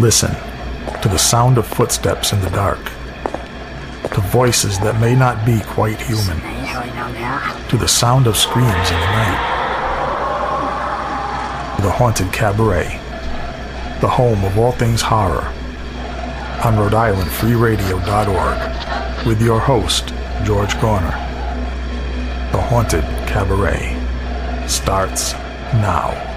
Listen to the sound of footsteps in the dark, to voices that may not be quite human, to the sound of screams in the night, the haunted cabaret, the home of all things horror, on Rhode Island FreeRadio.org, with your host, George Garner. The Haunted Cabaret starts now.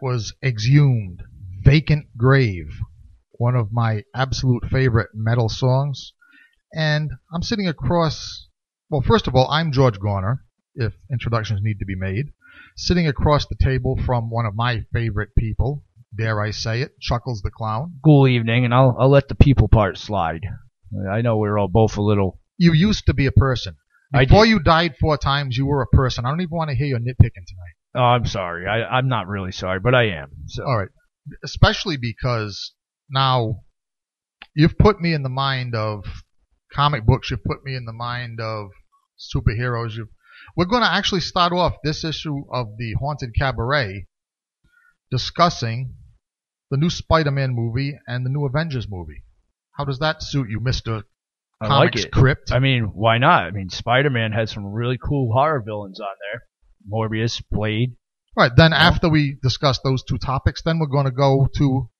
Was Exhumed, Vacant Grave, one of my absolute favorite metal songs. And I'm sitting across, well, first of all, I'm George Garner, if introductions need to be made, sitting across the table from one of my favorite people, dare I say it, Chuckles the Clown. Cool evening, and I'll, I'll let the people part slide. I know we're all both a little. You used to be a person. Before you died four times, you were a person. I don't even want to hear your nitpicking tonight. Oh, I'm sorry. I, I'm not really sorry, but I am. So. All right. Especially because now you've put me in the mind of comic books. You've put me in the mind of superheroes. You've, we're going to actually start off this issue of the Haunted Cabaret discussing the new Spider-Man movie and the new Avengers movie. How does that suit you, Mister I Comics like it. Crypt? I mean, why not? I mean, Spider-Man has some really cool horror villains on there. Morbius, Blade. Right. Then after we discuss those two topics, then we're going to go to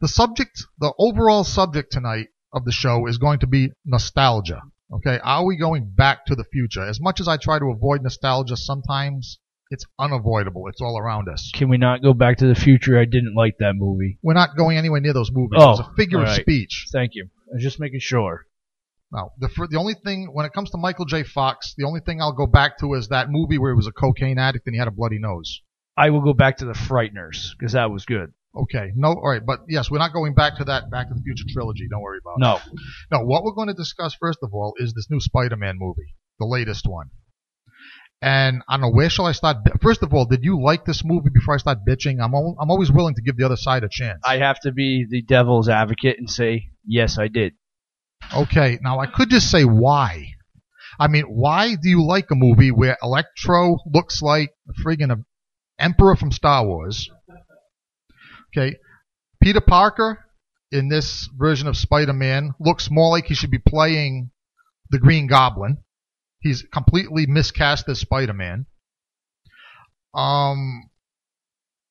the subject. The overall subject tonight of the show is going to be nostalgia. Okay. Are we going back to the future? As much as I try to avoid nostalgia, sometimes it's unavoidable. It's all around us. Can we not go back to the future? I didn't like that movie. We're not going anywhere near those movies. Oh, it was a figure all of speech. Thank you. I was just making sure. Now, the the only thing when it comes to Michael J. Fox, the only thing I'll go back to is that movie where he was a cocaine addict and he had a bloody nose. I will go back to the Frighteners because that was good. Okay, no, all right, but yes, we're not going back to that Back to the Future trilogy. Don't worry about No. it. No. No, what we're going to discuss first of all is this new Spider-Man movie, the latest one. And I don't know where shall I start. First of all, did you like this movie before I start bitching? I'm al- I'm always willing to give the other side a chance. I have to be the devil's advocate and say, yes, I did. Okay, now I could just say why. I mean, why do you like a movie where Electro looks like a friggin' emperor from Star Wars? Okay, Peter Parker in this version of Spider-Man looks more like he should be playing the Green Goblin. He's completely miscast as Spider-Man. Um,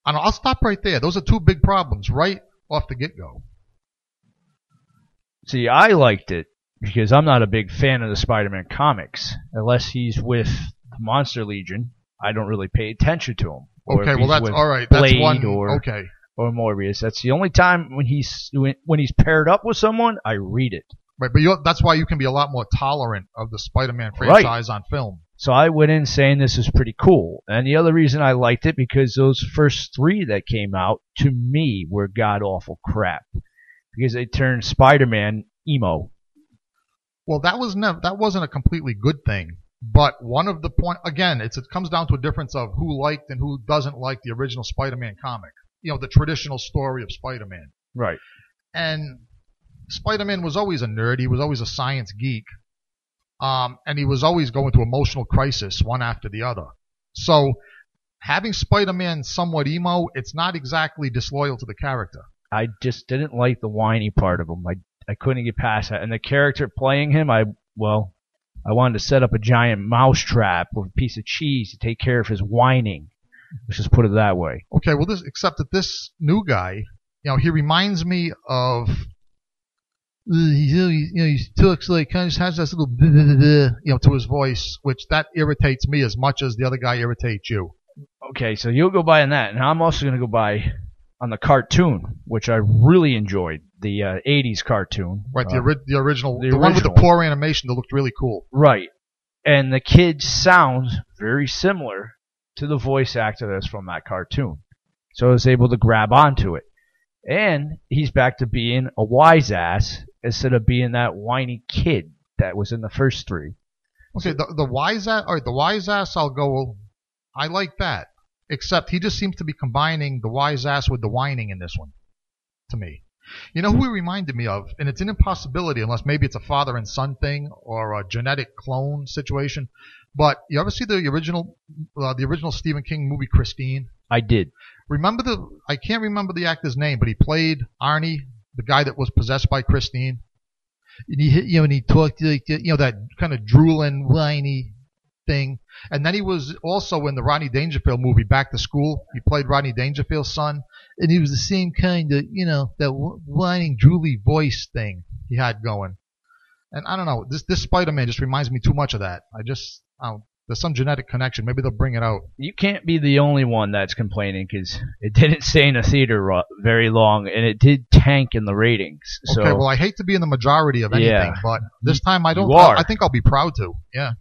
and I'll stop right there. Those are two big problems right off the get-go. See, I liked it because I'm not a big fan of the Spider-Man comics. Unless he's with the Monster Legion, I don't really pay attention to him. Okay, well that's all right. That's one. or okay, or Morbius. That's the only time when he's when, when he's paired up with someone, I read it. right. But that's why you can be a lot more tolerant of the Spider-Man Right. franchise on film. So I went in saying this is pretty cool. And the other reason I liked it because those first three that came out to me were god awful crap. Because they turned Spider-Man emo. Well, that was never that wasn't a completely good thing. But one of the point again, it's it comes down to a difference of who liked and who doesn't like the original Spider-Man comic. You know, the traditional story of Spider-Man. Right. And Spider-Man was always a nerd. He was always a science geek. Um, and he was always going through emotional crisis one after the other. So having Spider-Man somewhat emo, it's not exactly disloyal to the character. I just didn't like the whiny part of him. I I couldn't get past that. And the character playing him, I well, I wanted to set up a giant mouse trap with a piece of cheese to take care of his whining. Let's just put it that way. Okay, well, this except that this new guy, you know, he reminds me of. He's, you know, he talks like kind of has this little, you know, to his voice, which that irritates me as much as the other guy irritates you. Okay, so you'll go by on that, and I'm also going to go by on the cartoon, which I really enjoyed, the uh, '80s cartoon. Right, the, Uh, ori- the original, the the, one with the poor animation that looked really cool. right, and the kid sounds very similar to the voice actor that's from that cartoon, so I was able to grab onto it. And he's back to being a wise ass instead of being that whiny kid that was in the first three. Okay, the the wise ass, all right, the wise ass, I'll go. I like that, except he just seems to be combining the wise ass with the whining in this one. To me, you know who he reminded me of, and it's an impossibility unless maybe it's a father and son thing or a genetic clone situation. But you ever see the original, uh, the original Stephen King movie Christine? I did. Remember the? I can't remember the actor's name, but he played Arnie, the guy that was possessed by Christine. And he, you know, and he talked like, you know, that kind of drooling, whiny thing. And then he was also in the Rodney Dangerfield movie, Back to School. He played Rodney Dangerfield's son, and he was the same kind of, you know, that whining, drooly voice thing he had going. And I don't know, this this Spider-Man just reminds me too much of that. I just, I don't, there's some genetic connection. Maybe they'll bring it out. You can't be the only one that's complaining because it didn't stay in the theater ro- very long, and it did tank in the ratings. So Okay, well, I hate to be in the majority of anything, Yeah. but this time I don't. Are. I think I'll be proud to. Yeah.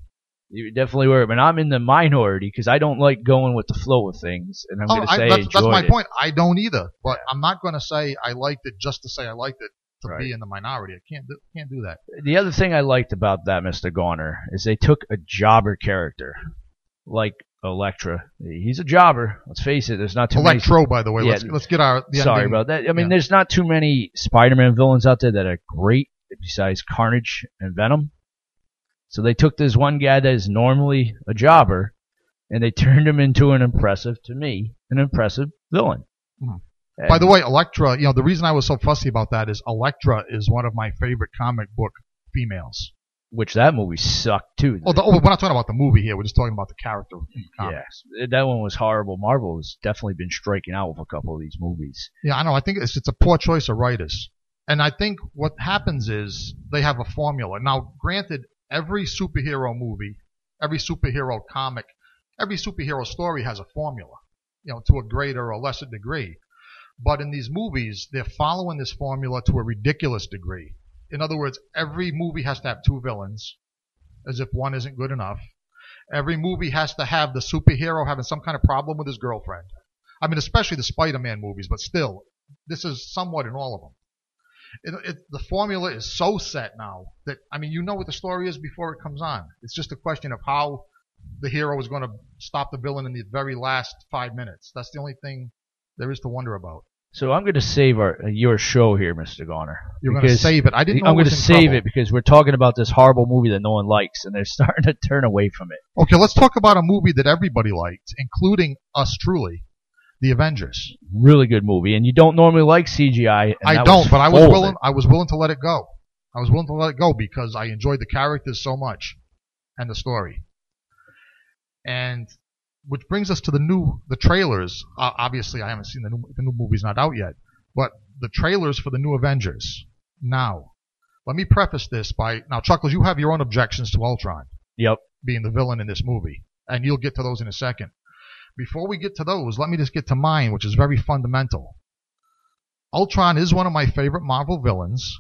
You definitely were, but I'm in the minority because I don't like going with the flow of things, and I'm Oh, going to I, say that's, that's my it. point. I don't either, but I'm not going to say I liked it just to say I liked it to Right. be in the minority. I can't do, can't do that. The other thing I liked about that, Mr. Garner, is they took a jobber character like Elektra. He's a jobber. Let's face it. There's not too many Electro, by the way. Yeah. Let's let's get our. The. Sorry ending. about that. I mean, yeah. there's not too many Spider-Man villains out there that are great besides Carnage and Venom. So they took this one guy that is normally a jobber, and they turned him into an impressive, to me, an impressive villain. Mhm. By the way, Elektra. You know the reason I was so fussy about that is Elektra is one of my favorite comic book females. which that movie sucked too. Oh, the, oh, we're not talking about the movie here. We're just talking about the character. In the comic. Yes, that one was horrible. Marvel has definitely been striking out with a couple of these movies. Yeah, I know. I think it's it's a poor choice of writers. And I think what happens is they have a formula. Now, granted, every superhero movie, every superhero comic, every superhero story has a formula, you know, to a greater or lesser degree. But in these movies, they're following this formula to a ridiculous degree. In other words, every movie has to have two villains, as if one isn't good enough. Every movie has to have the superhero having some kind of problem with his girlfriend. I mean, especially the Spider-Man movies, but still, this is somewhat in all of them. It, it, the formula is so set now that I mean, you know what the story is before it comes on. It's just a question of how the hero is going to stop the villain in the very last five minutes. That's the only thing there is to wonder about. So I'm going to save our uh, your show here, Mr. Garner. You're going to save it. I didn't. Know I'm going to save trouble. it because we're talking about this horrible movie that no one likes, and they're starting to turn away from it. Okay, let's talk about a movie that everybody liked, including us truly. The Avengers. Really good movie, and you don't normally like CGI. I don't, but I was willing. I was willing to let it go. I was willing to let it go because I enjoyed the characters so much and the story. And which brings us to the new the trailers. Uh, obviously, I haven't seen the new the new movie's not out yet, but the trailers for the new Avengers. Now, let me preface this by now, Chuckles, you have your own objections to Ultron Yep. being the villain in this movie, and you'll get to those in a second. Before we get to those, let me just get to mine, which is very fundamental. Ultron is one of my favorite Marvel villains.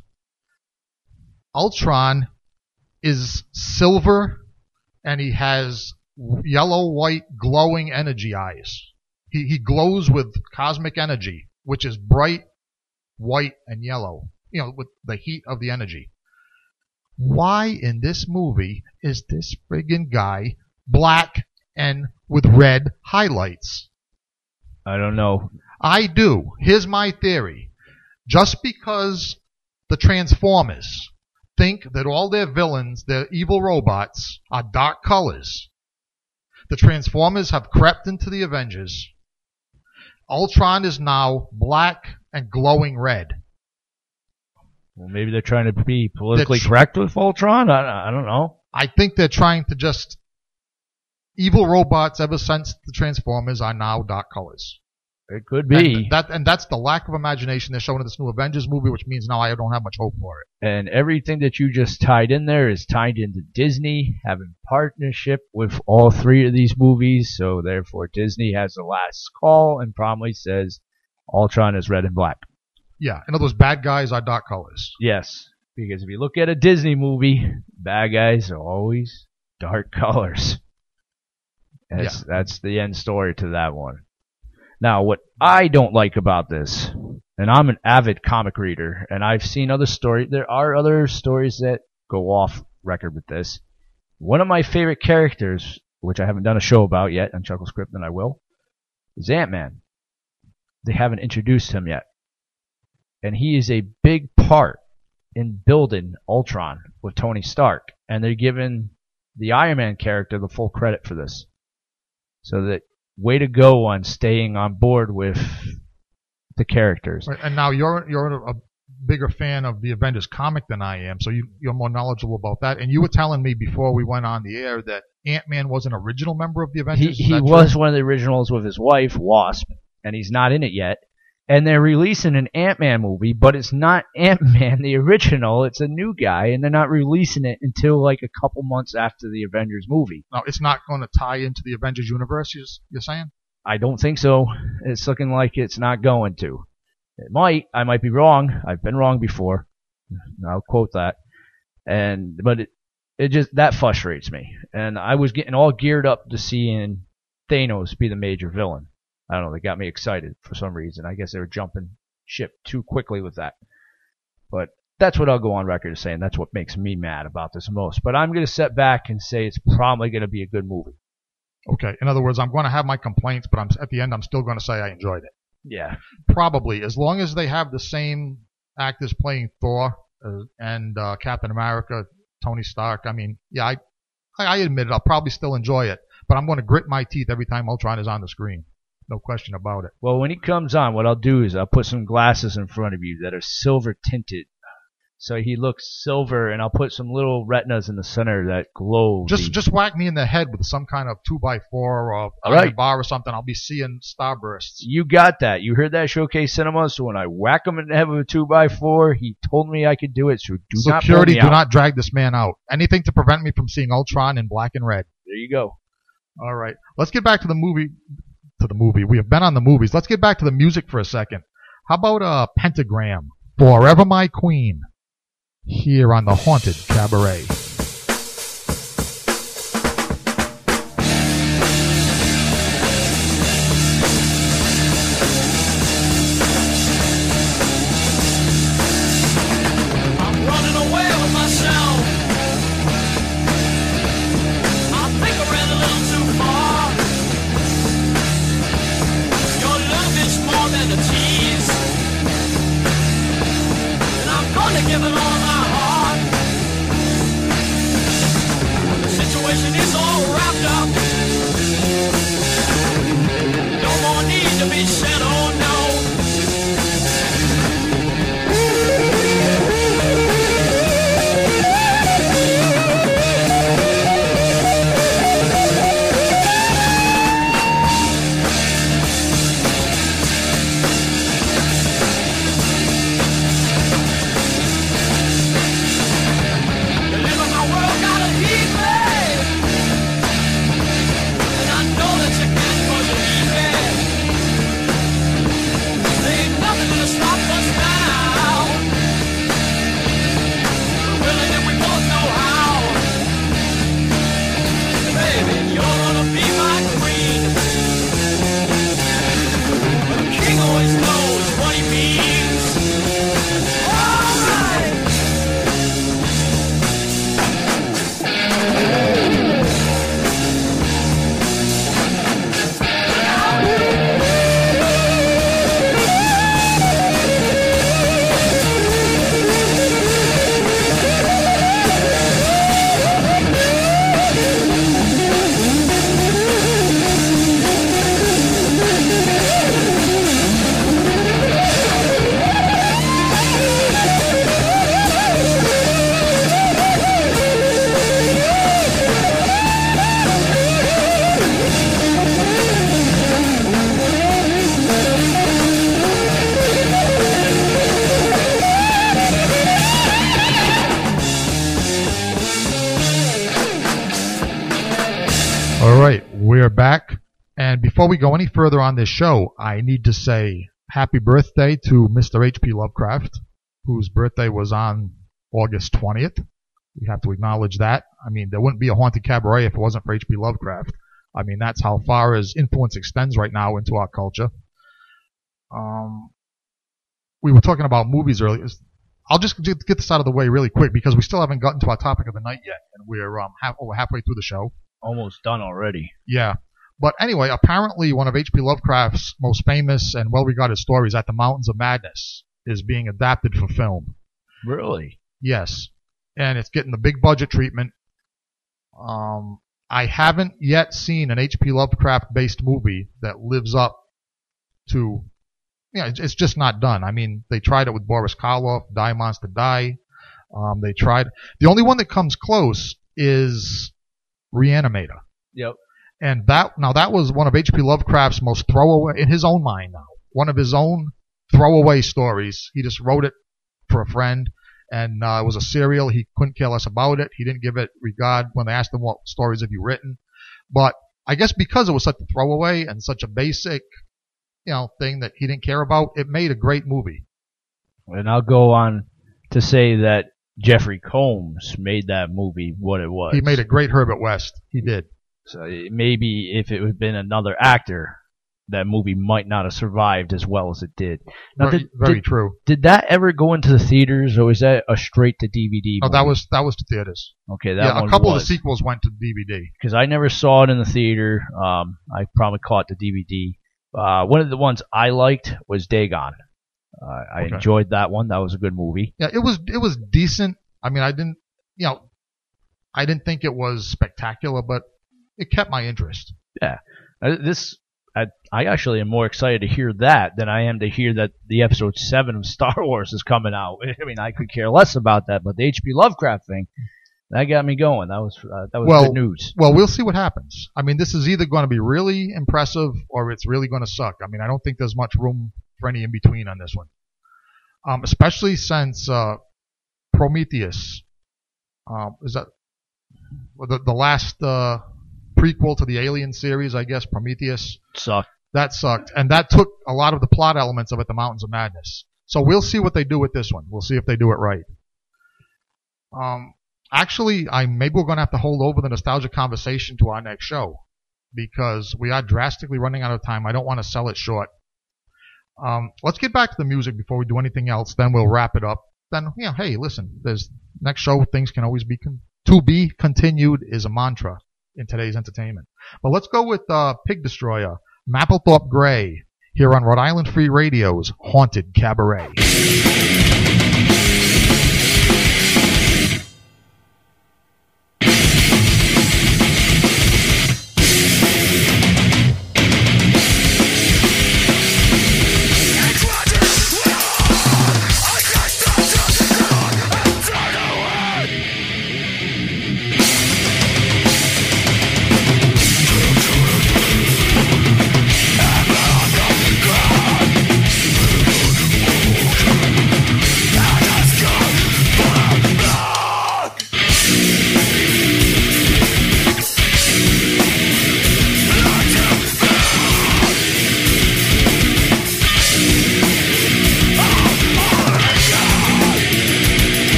Ultron is silver and he has yellow, white, glowing energy eyes. He, he glows with cosmic energy, which is bright, white, and yellow, you know, with the heat of the energy. Why in this movie is this friggin' guy black and with red highlights? I don't know. I do. Here's my theory. Just because the Transformers think that all their villains, their evil robots, are dark colors, the Transformers have crept into the Avengers. Ultron is now black and glowing red. Well, maybe they're trying to be politically That's- correct with Ultron. I, I don't know. I think they're trying to just. Evil robots ever since the Transformers are now dark colors. It could be. And that and that's the lack of imagination they're showing in this new Avengers movie, which means now I don't have much hope for it. and everything that you just tied in there is tied into Disney having partnership with all three of these movies. So therefore, Disney has the last call and probably says Ultron is red and black. Yeah, in other those bad guys are dark colors. Yes, because if you look at a Disney movie, bad guys are always dark colors. That's that's the end story to that one. Now, what I don't like about this, and I'm an avid comic reader, and I've seen other stories. There are other stories that go off record with this. One of my favorite characters, which I haven't done a show about yet on Chuckle Script, and I will, is Ant Man. They haven't introduced him yet, and he is a big part in building Ultron with Tony Stark, and they're giving the Iron Man character the full credit for this. So that way to go on staying on board with the characters. And now you're you're a, bigger fan of the Avengers comic than I am, so you you're more knowledgeable about that. And you were telling me before we went on the air that Ant Man was an original member of the Avengers. Is he was one of the originals with his wife Wasp, and he's not in it yet. And they're releasing an Ant Man movie, but it's not Ant Man the original. It's a new guy, and they're not releasing it until like a couple months after the Avengers movie. No, it's not going to tie into the Avengers universe. You're, you're saying? I don't think so. It's looking like it's not going to. It might. I might be wrong. I've been wrong before. I'll quote that. And but it it just that frustrates me. And I was getting all geared up to seeing Thanos be the major villain. I don't know. They got me excited for some reason. I guess they were jumping ship too quickly with that. But that's what I'll go on record as saying. That's what makes me mad about this most. But I'm going to set back and say it's probably going to be a good movie. Okay. In other words, I'm going to have my complaints, but I'm at the end I'm still going to say I enjoyed it. Yeah. Probably, as long as they have the same actors playing Thor uh, and uh, Captain America, Tony Stark. I mean, yeah, I, I I admit it. I'll probably still enjoy it, but I'm going to grit my teeth every time Ultron is on the screen. No question about it. Well, when he comes on, what I'll do is I'll put some glasses in front of you that are silver tinted. So he looks silver, and I'll put some little retinas in the center that glow. Just just whack me in the head with some kind of two by four or a right. bar or something. I'll be seeing starbursts. you got that. You heard that Showcase Cinema. So when I whack him in the head with a two by four, he told me I could do it. So do Security, me do out. not drag this man out. Anything to prevent me from seeing Ultron in black and red. There you go. All right, let's get back to the movie. To the movie. We have been on the movies. Let's get back to the music for a second. How about uh, Pentagram, "Forever My Queen," here on the Haunted Cabaret. Before we go any further on this show, I need to say happy birthday to Mr. H.P. Lovecraft, whose birthday was on August 20th. We have to acknowledge that. I mean, there wouldn't be a haunted cabaret if it wasn't for H.P. Lovecraft. I mean, that's how far his influence extends right now into our culture. Um, we were talking about movies earlier. I'll just get get this out of the way really quick because we still haven't gotten to our topic of the night yet, and we're um, half, over halfway through the show. Almost done already. Yeah. But anyway, apparently one of H.P. Lovecraft's most famous and well-regarded stories, At the Mountains of Madness, is being adapted for film. Really? Yes. And it's getting the big budget treatment. Um, I haven't yet seen an H.P. Lovecraft based movie that lives up to, yeah, it's, it's just not done. I mean, they tried it with Boris Karloff, Die Monster Die. Um, they tried, the only one that comes close is Reanimator. Yep. And that, now that was one of H.P. Lovecraft's most throwaway, in his own mind now, one of his own throwaway stories. He just wrote it for a friend and uh, it was a serial. He couldn't care less about it. He didn't give it regard when they asked him what stories have you written. But I guess because it was such a throwaway and such a basic, you know, thing that he didn't care about, it made a great movie. And I'll go on to say that Jeffrey Combs made that movie what it was. He made a great Herbert West. He did. So maybe if it had been another actor, that movie might not have survived as well as it did. Now, very, did, very did, true. did that ever go into the theaters, or was that a straight to DVD? No, that was that was to theaters. okay. That Yeah, one a couple was. of the sequels went to DVD. because I never saw it in the theater. Um, I probably caught the DVD. Uh, one of the ones I liked was Dagon. Uh, I Okay. enjoyed that one. That was a good movie. Yeah, it was it was decent. I mean, I didn't, you know, I didn't think it was spectacular, but it kept my interest. Uh, this I, I actually am more excited to hear that than I am to hear that the episode seven of Star Wars is coming out. I mean, I could care less about that, but the H.P. Lovecraft thing that got me going. That was uh, that was Well, good news. Well, we'll see what happens. I mean, this is either going to be really impressive or it's really going to suck. I mean, I don't think there's much room for any in between on this one. Um, especially since uh, Prometheus um, is that the the last uh, prequel to the Alien series, I guess. Prometheus Sucked. that sucked, and that took a lot of the plot elements of it, the Mountains of Madness. So we'll see what they do with this one. We'll see if they do it right. Um, actually, I maybe we're going to have to hold over the nostalgia conversation to our next show because we are drastically running out of time. I don't want to sell it short. Um, let's get back to the music before we do anything else. Then we'll wrap it up. Then, you know, hey, listen, there's next show. Things can always be con- to be continued is a mantra in today's entertainment. But let's go with uh, Pig Destroyer, Mapplethorpe Gray, here on Rhode Island Free Radio's Haunted Cabaret.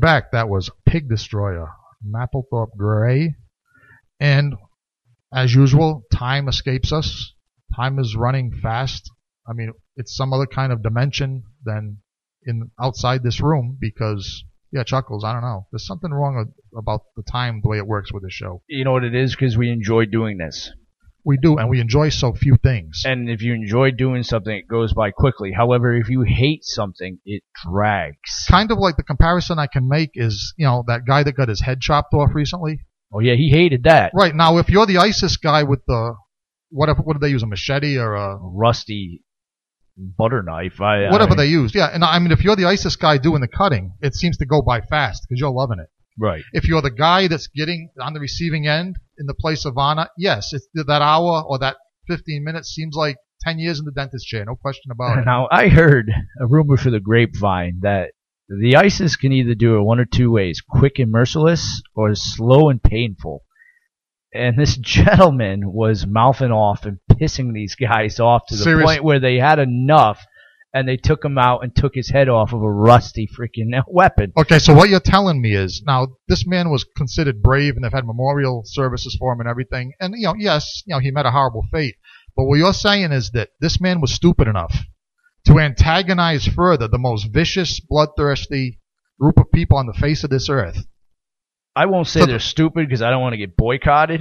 Back. That was Pig Destroyer, Mapplethorpe Gray. And as usual, time escapes us. Time is running fast. I mean, it's some other kind of dimension than in outside this room because, yeah, Chuckles, I don't know. There's something wrong about the time, the way it works with this show. You know what it is? Because we enjoy doing this. We do, and we enjoy so few things. And if you enjoy doing something, it goes by quickly. However, if you hate something, it drags. kind of like the comparison I can make is, you know, that guy that got his head chopped off recently. Oh yeah, he hated that Right now, if you're the ISIS guy with the what? What did they use? A machete or a rusty butter knife. I, whatever I, they used? Yeah, and I mean, if you're the ISIS guy doing the cutting, it seems to go by fast because you're loving it. Right. If you're the guy that's getting on the receiving end in the place of honor, yes, it's that hour or that 15 minutes seems like 10 years in the dentist chair, no question about it. Now I heard a rumor for the grapevine that the ISIS can either do it one or two ways: quick and merciless, or slow and painful. And this gentleman was mouthing off and pissing these guys off to the Serious- point where they had enough, and they took him out and took his head off of a rusty freaking weapon. Okay, so what you're telling me is now this man was considered brave, and they've had memorial services for him and everything. And you know, yes, you know, he met a horrible fate. But what you're saying is that this man was stupid enough to antagonize further the most vicious, bloodthirsty group of people on the face of this earth. I won't say So they're stupid because I don't want to get boycotted,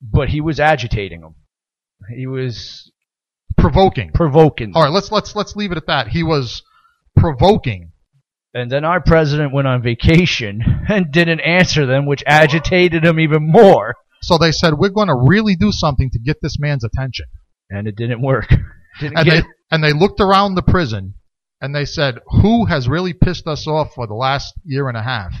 but he was agitating them. He was Provoking. provoking. All right, let's let's let's leave it at that. He was provoking. And then our president went on vacation and didn't answer them, which agitated him even more. So they said, "We're going to really do something to get this man's attention." And it didn't work. Didn't And get they and they looked around the prison and they said, "Who has really pissed us off for the last year and a half?"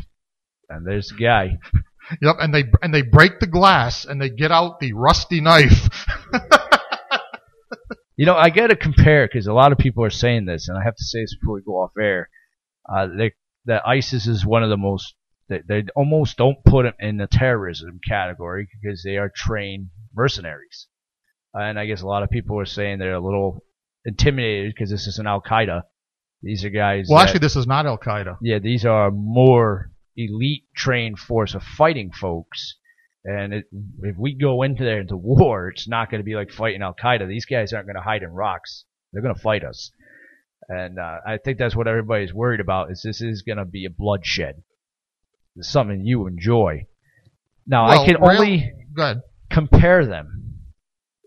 and there's the guy. Yep, and they and they break the glass and they get out the rusty knife. You know, I got to compare because a lot of people are saying this, and I have to say this before we go off air. Uh, they, that ISIS is one of the most. They, they almost don't put them in the terrorism category because they are trained mercenaries. And I guess a lot of people are saying they're a little intimidated because this is an Al Qaeda. These are guys. well, that- actually, this is not Al Qaeda. Yeah, these are more elite trained force of fighting folks. And it, if we go into there into war, it's not going to be like fighting Al Qaeda. These guys aren't going to hide in rocks. They're going to fight us. And uh, I think that's what everybody's worried about. Is this is going to be a bloodshed? It's something you enjoy. Now I can only compare them.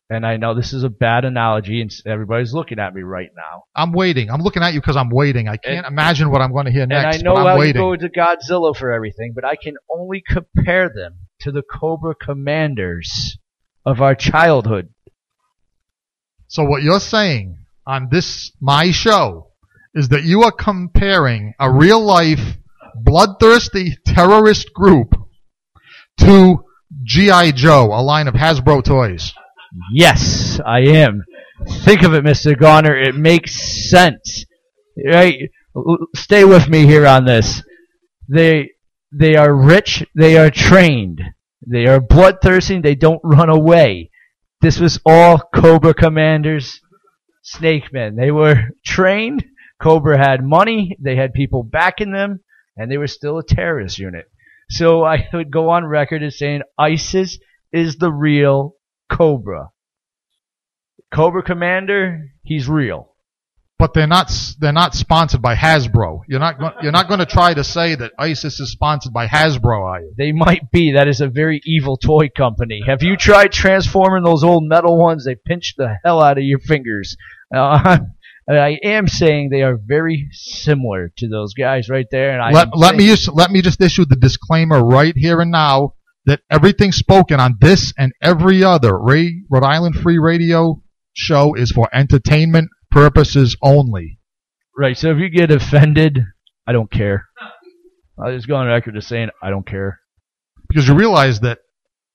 And I know this is a bad analogy, and everybody's looking at me right now. I'm waiting. I'm looking at you because I'm waiting. I can't imagine what I'm going to hear next. and I know how waiting. you go to Godzilla for everything, but I can only compare them to the Cobra Commanders of our childhood. So what you're saying on this my show is that you are comparing a real life bloodthirsty terrorist group to GI Joe, a line of Hasbro toys. Yes, I am. Think of it, Mr. Garner. It makes sense. Right? Stay with me here on this. They they are rich, they are trained. They are bloodthirsty, they don't run away. This was all Cobra commanders, Snake Men. They were trained. Cobra had money, they had people backing them, and they were still a terrorist unit. So I would go on record as saying ISIS is the real Cobra. Cobra Commander, he's real. But they're not they're not sponsored by Hasbro. You're not go- you're not going to try to say that ISIS is sponsored by Hasbro, are you? They might be. That is a very evil toy company. Have you tried transforming those old metal ones? They pinch the hell out of your fingers. Uh, I am saying they are very similar to those guys right there. And I let, let me just let me just issue the disclaimer right here and now that everything spoken on this and every other Ray, Rhode Island Free Radio show is for entertainment purposes only. right. So if you get offended, I don't care. I'll just go on record as saying I don't care. Because you realize that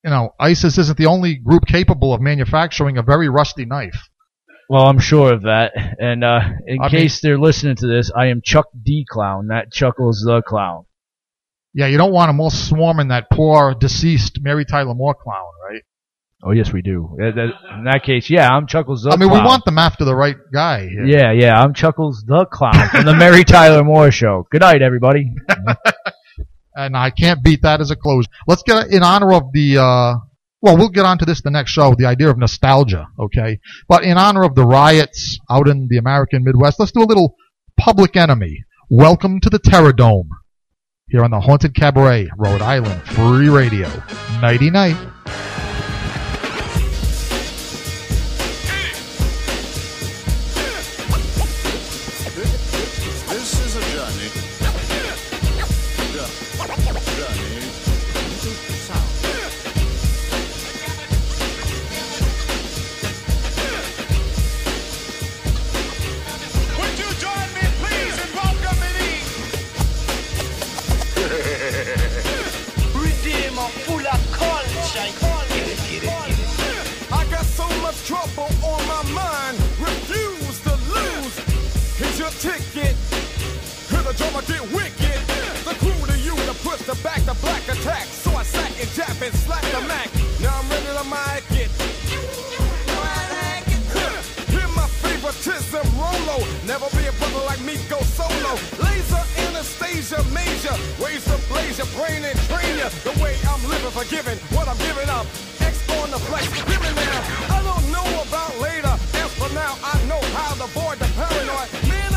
you know ISIS isn't the only group capable of manufacturing a very rusty knife. Well, I'm sure of that. And uh, in I mean- case they're listening to this, I am Chuck D Clown, not Chuckles the Clown. Yeah, you don't want them all swarming that poor deceased Mary Tyler Moore clown? Oh yes, we do. That- In that case, yeah, I'm Chuckles the I mean, Clown. we want them after the right guy. here. Yeah, yeah, I'm Chuckles the Clown from the Mary Tyler Moore Show. Good night, everybody. and I can't beat that as a close. Let's get in honor of the. Uh, well, we'll get onto this the next show. The idea of nostalgia, okay? But in honor of the riots out in the American Midwest, let's do a little Public Enemy. Welcome to the Terror Dome. Here on the Haunted Cabaret, Rhode Island Free Radio. Nighty night. Jo- attack. So I sat and jab and slapped the Mac. Now I'm ready to mic it. Hear my favoritism, Rolo. Never be a brother like me, go solo. Laser Anastasia Major. Ways to blaze your brain and train you. The way I'm living, forgiving what I'm giving up. X on the flex, me now. I don't know about later. As for now, I know how to avoid the paranoid. Man,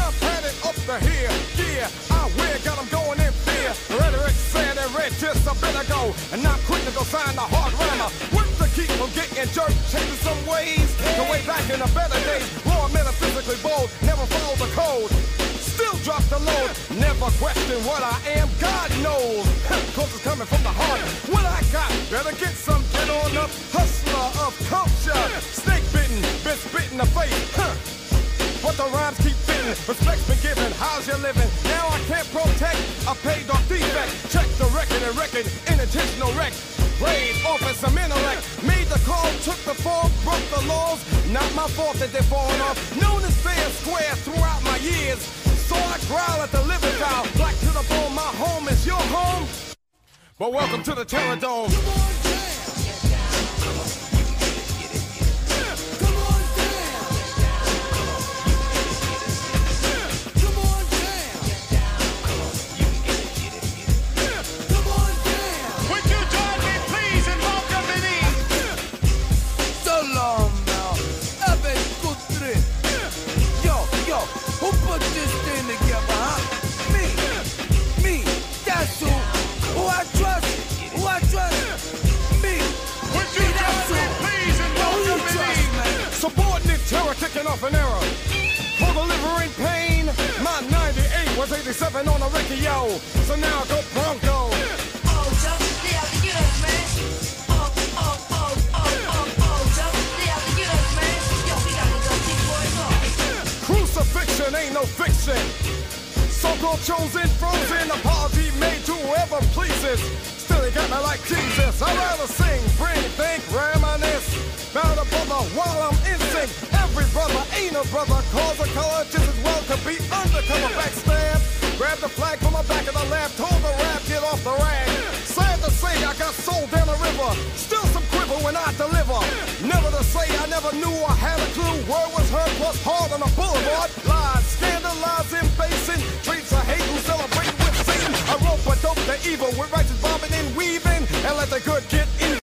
a bit. And not quick to go sign the hard rammer. Work to keep from getting jerked, changing some ways. The way back in the better days. Raw, metaphysically bold, never follow the code. Still drop the load, never question what I am, God knows. Cause it's coming from the heart. What I got, better get some, get on up. Hustler of culture, snake bitten, been spit in the face. But the rhymes keep fitting, respect's been given, how's you living? Now I can't protect a paid off defect. Check and intentional wreck. Played off as some intellect, made the call, took the fall, broke the laws. Not my fault that they're falling off. Known as fair square throughout my years. So I growl at the living foul, black to the bone, my home is your home. But welcome to the Terror Dome. Sync. Every brother ain't a brother. Cause a color just as well could be undercover backstab. Grab the flag from the back of the lab. Told the rap, get off the rag. Sad to say, I got sold down the river. Still some quiver when I deliver. Never to say I never knew I had a clue. Word was heard plus hard on the boulevard. Lies, scandalizing, facing. Treats of hate who celebrate with Satan. I rope a dope the evil with righteous bobbing and weaving. And let the good get in.